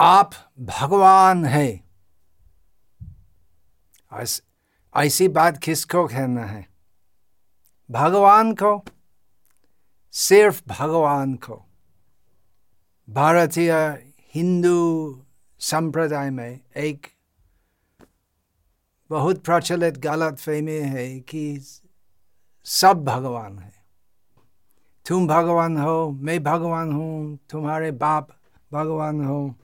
आप भगवान है। ऐसी बात किसको कहना है? भगवान को? सिर्फ़ भगवान को। भारतीय हिंदू संप्रदाय में एक बहुत प्रचलित गलत फहमी है कि सब भगवान है। तुम भगवान हो, मैं भगवान हूँ, तुम्हारे बाप भगवान हो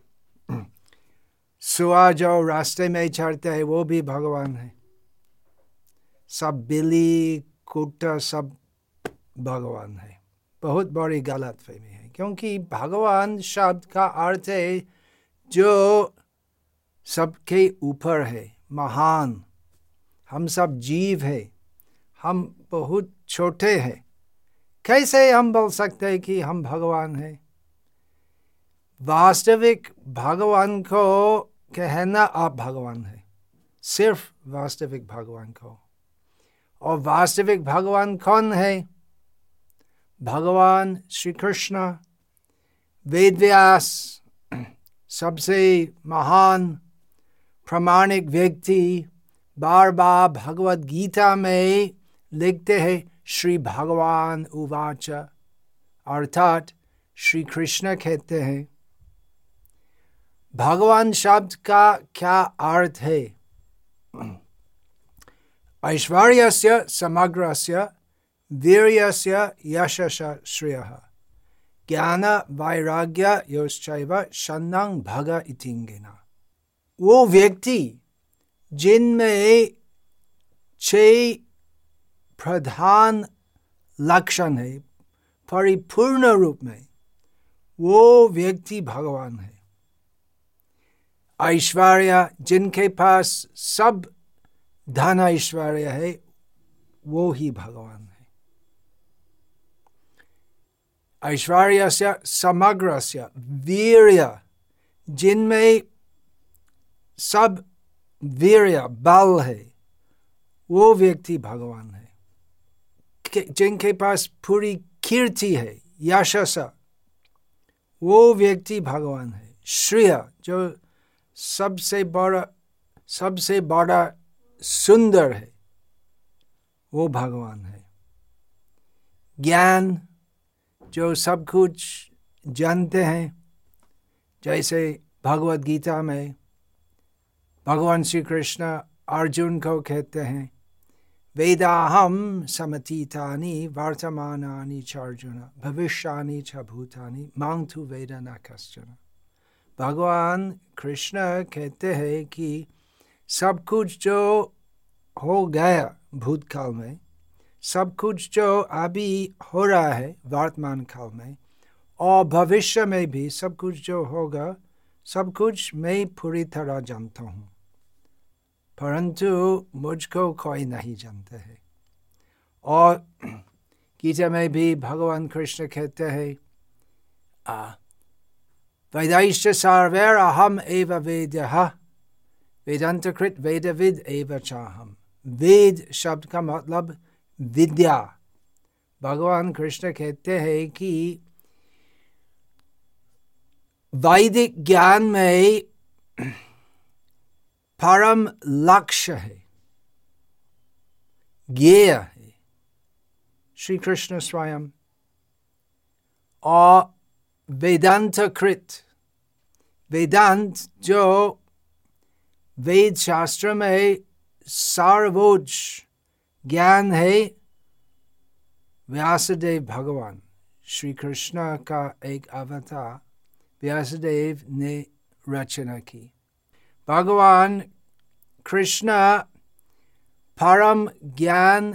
सुआ जो रास्ते में चढ़ते हैं, वो भी भगवान है। सब बिल्ली कुत्ता सब भगवान है। बहुत बड़ी गलत फहमी है, क्योंकि भगवान शब्द का अर्थ है, जो सबके ऊपर है, महान। हम सब जीव है, हम बहुत छोटे हैं। कैसे हम बोल सकते हैं कि हम भगवान हैं? वास्तविक भगवान को कहना आप भगवान है। सिर्फ़ वास्तविक भगवान को। और वास्तविक भगवान कौन है? भगवान श्री कृष्ण वेद व्यास सबसे महान, प्रामाणिक व्यक्ति बार बार भगवत गीता में लिखते हैं, श्री भगवान उवाच, अर्थात श्री कृष्ण कहते हैं। भगवान शब्द का क्या अर्थ है? ऐश्वर्य से समग्र से वीर से यशस श्रेय। ज्ञान, वैराग्य, योश्चैव, शन्नंग, भग, इतिंगिना। वो व्यक्ति जिनमें छह प्रधान लक्षण है, परिपूर्ण रूप में, वो व्यक्ति भगवान है। ऐश्वर्य, जिनके पास सब धन ऐश्वर्य है, वो ही भगवान है। ऐश्वर्य से, समग्र से, वीर्य, जिनमें सब वीर्य, बल है, वो व्यक्ति भगवान है। जिनके पास पूरी कीर्ति है यशस वो व्यक्ति भगवान है। श्रेय, जो सबसे बड़ा सबसे बड़ा सुंदर है, वो भगवान है। ज्ञान, जो सब कुछ जानते हैं, जैसे भगवत गीता में भगवान श्री कृष्ण अर्जुन को कहते हैं वेदाहम समतीतानि वर्तमानानि च अर्जुन, भविष्यानि च भूतानि मांग तु वेद न कश्चन। भगवान कृष्ण कहते हैं कि सब कुछ जो हो गया भूतकाल में, सब कुछ जो अभी हो रहा है वर्तमान काल में, और भविष्य में भी सब कुछ जो होगा, सब कुछ मैं पूरी तरह जानता हूँ। परंतु मुझको कोई नहीं जानता है। और गीता में भी भगवान कृष्ण कहते हैं वेदैश्च सर्वैर अहम एव वेद वेदांतकृत वेदविद एव चाहम वेद शब्द का मतलब विद्या भगवान कृष्ण कहते हैं कि वैदिक ज्ञान में परम लक्ष्य है ज्ञेय है श्री कृष्ण स्वयं और वेदांत कृत वेदांत जो वेद शास्त्र में सार्वोच्च ज्ञान है व्यासदेव भगवान श्री कृष्ण का एक अवतार व्यासदेव ने रचना की भगवान कृष्ण परम ज्ञान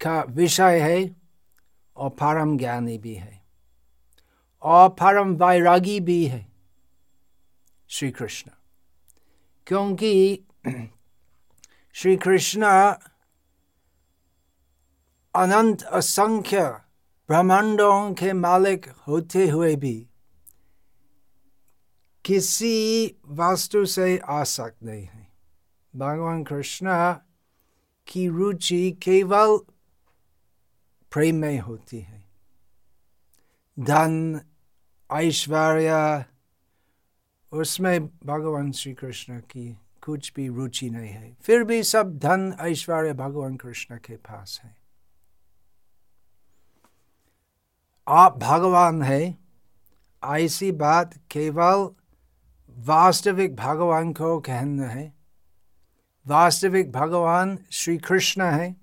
का विषय है और परम ज्ञानी भी है और परम वैरागी भी है श्री कृष्ण क्योंकि श्री कृष्ण अनंत असंख्य ब्रह्मांडों के मालिक होते हुए भी किसी वस्तु से आसक्त नहीं है। भगवान कृष्ण की रुचि केवल प्रेम में होती है। धन ऐश्वर्य उसमें भगवान श्री कृष्ण की कुछ भी रुचि नहीं है फिर भी सब धन ऐश्वर्य भगवान कृष्ण के पास है आप भगवान है ऐसी बात केवल वास्तविक भगवान को कहना है वास्तविक भगवान श्री कृष्ण है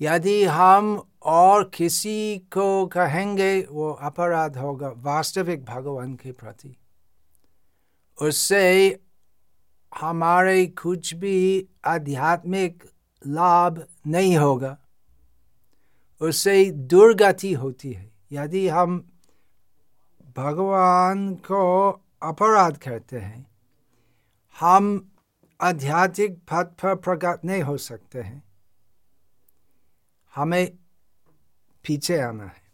यदि हम और किसी को कहेंगे वो अपराध होगा, वास्तविक भगवान के प्रति। उससे हमारे कुछ भी आध्यात्मिक लाभ नहीं होगा। उससे दुर्गति होती है। यदि हम भगवान को अपराध करते हैं, हम आध्यात्मिक पथ पर प्रकट नहीं हो सकते हैं। हमें पीछे आना है।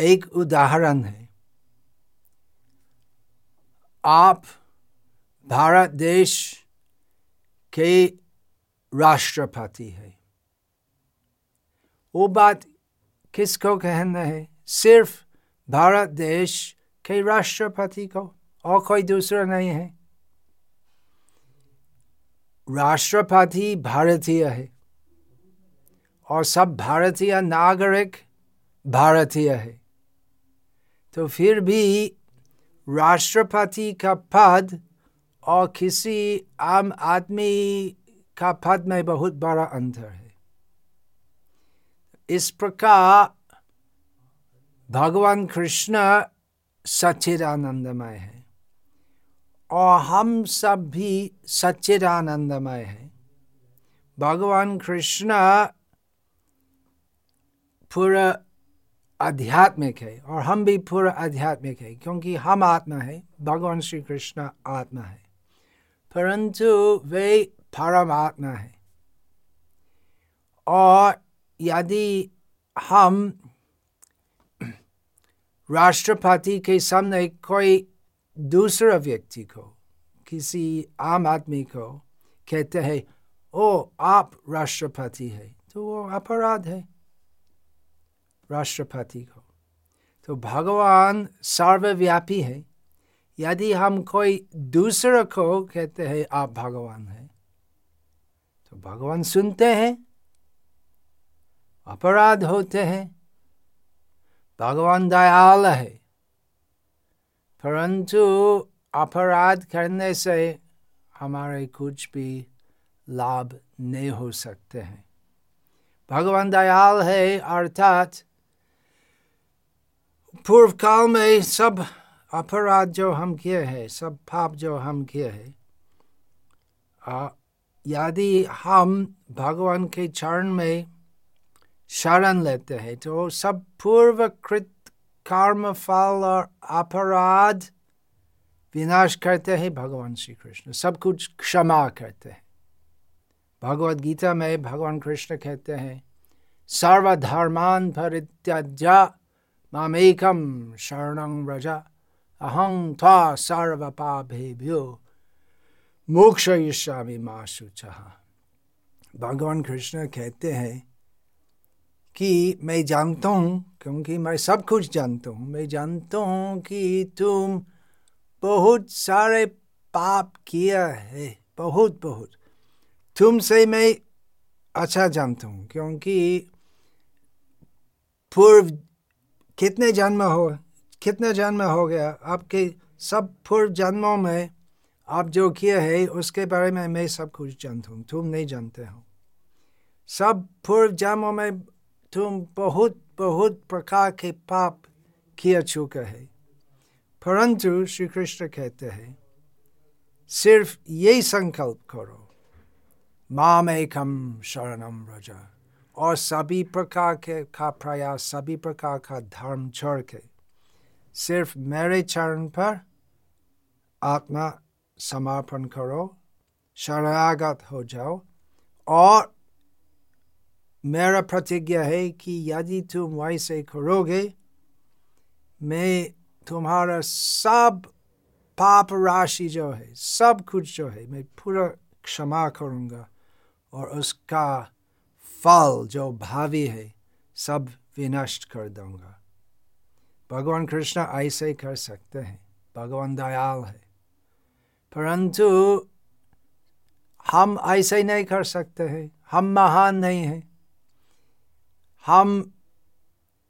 एक उदाहरण है। आप भारत देश के राष्ट्रपति है। वो बात किसको कहना है? सिर्फ़ भारत देश के राष्ट्रपति को और कोई दूसरा नहीं है। राष्ट्रपति भारतीय है। और सब भारतीय नागरिक भारतीय है। तो फिर भी राष्ट्रपति का पद और किसी आम आदमी का पद में बहुत बड़ा अंतर है। इस प्रकार भगवान कृष्ण सच्चिदानंदमय है और हम सब भी सच्चिदानंदमय है। भगवान कृष्ण पूरा आध्यात्मिक है और हम भी पूरा आध्यात्मिक है, क्योंकि हम आत्मा है, भगवान श्री कृष्ण आत्मा है। परंतु वे परमात्मा है। और यदि हम राष्ट्रपति के सामने कोई दूसरा व्यक्ति को, किसी आम आदमी को कहते हैं, ओ, आप राष्ट्रपति है तो वो अपराध है। राष्ट्रपति को। तो भगवान सर्वव्यापी है। यदि हम कोई दूसरे को कहते हैं, आप भगवान है। तो भगवान सुनते हैं, अपराध होते हैं। भगवान दयाल है। परंतु अपराध करने से हमारे कुछ भी लाभ नहीं हो सकते हैं। भगवान दयाल है, अर्थात पूर्व काल में सब अपराध जो हम किए हैं, सब पाप जो हम किए हैं यदि हम भगवान के चरण में शरण लेते हैं तो सब पूर्वकृत कर्म फल और अपराध विनाश करते हैं भगवान श्री कृष्ण सब कुछ क्षमा करते हैं। भगवत गीता में भगवान कृष्ण कहते हैं, सर्वधर्मान परित्यज्य मामेकम शरणं व्रज। अहं त्वा सर्वपापेभ्यो मोक्षयिष्यामि मा शुचः। भगवान कृष्ण कहते हैं कि मैं जानता हूँ, क्योंकि मैं सब कुछ जानता हूँ। मैं जानता हूँ कि तुम बहुत सारे पाप किया है, बहुत बहुत। तुमसे मैं अच्छा जानता हूँ, क्योंकि पूर्व कितने जन्म हो, कितने जन्म हो गया, आपके सब पूर्व जन्मों में आप जो किए है, उसके बारे में मैं सब कुछ जानता हूँ, तुम नहीं जानते हो। सब पूर्व जन्मों में तुम बहुत बहुत प्रकार के पाप किया चुका है। परंतु श्री कृष्ण कहते हैं, सिर्फ़ यही संकल्प करो। माम एकम शरणम रजा और सभी प्रकार के का प्रयास, सभी प्रकार का धर्म छोड़ के सिर्फ़ मेरे चरण पर आत्मा समर्पण करो, शरणागत हो जाओ। और मेरा प्रतिज्ञा है कि यदि तुम वैसे करोगे, मैं तुम्हारा सब पाप राशि जो है, सब कुछ जो है, मैं पूरा क्षमा करूँगा और उसका फल जो भावी है, सब विनष्ट कर दूँगा। भगवान कृष्ण ऐसे कर सकते हैं। भगवान दयाल है। परंतु हम ऐसे नहीं कर सकते हैं। हम महान नहीं हैं। हम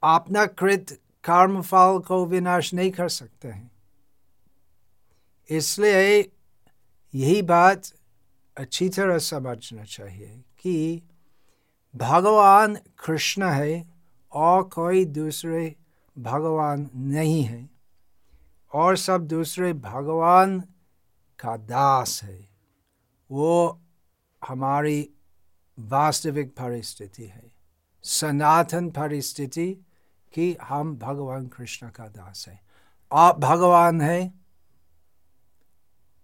अपना कृत कर्म फल को विनाश नहीं कर सकते हैं। इसलिए यही बात अच्छी तरह समझना चाहिए कि भगवान कृष्ण है और कोई दूसरे भगवान नहीं है। और सब दूसरे भगवान का दास है। वो हमारी वास्तविक परिस्थिति है। सनातन परिस्थिति कि हम भगवान कृष्ण का दास है। आप भगवान है?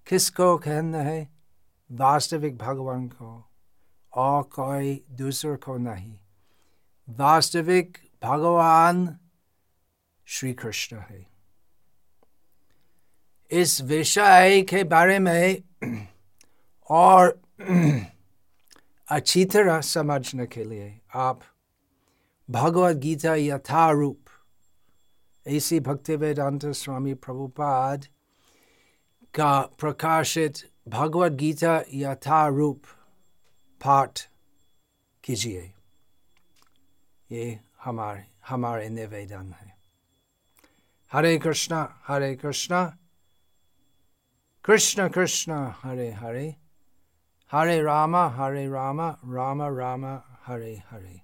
किसको कहना है? वास्तविक भगवान को। और कोई दूसरे को नहीं वास्तविक भगवान श्री कृष्ण है इस विषय के बारे में और अच्छी तरह समझने के लिए आप भगवद गीता यथारूप ऐसी भक्ति वेदांत स्वामी प्रभुपाद का प्रकाशित भगवद गीता यथारूप पाठ कीजिए ये हमारे हमारे निवेदन है हरे कृष्णा हरे कृष्णा कृष्ण कृष्ण हरे हरे हरे रामा हरे रामा रामा रामा हरे हरे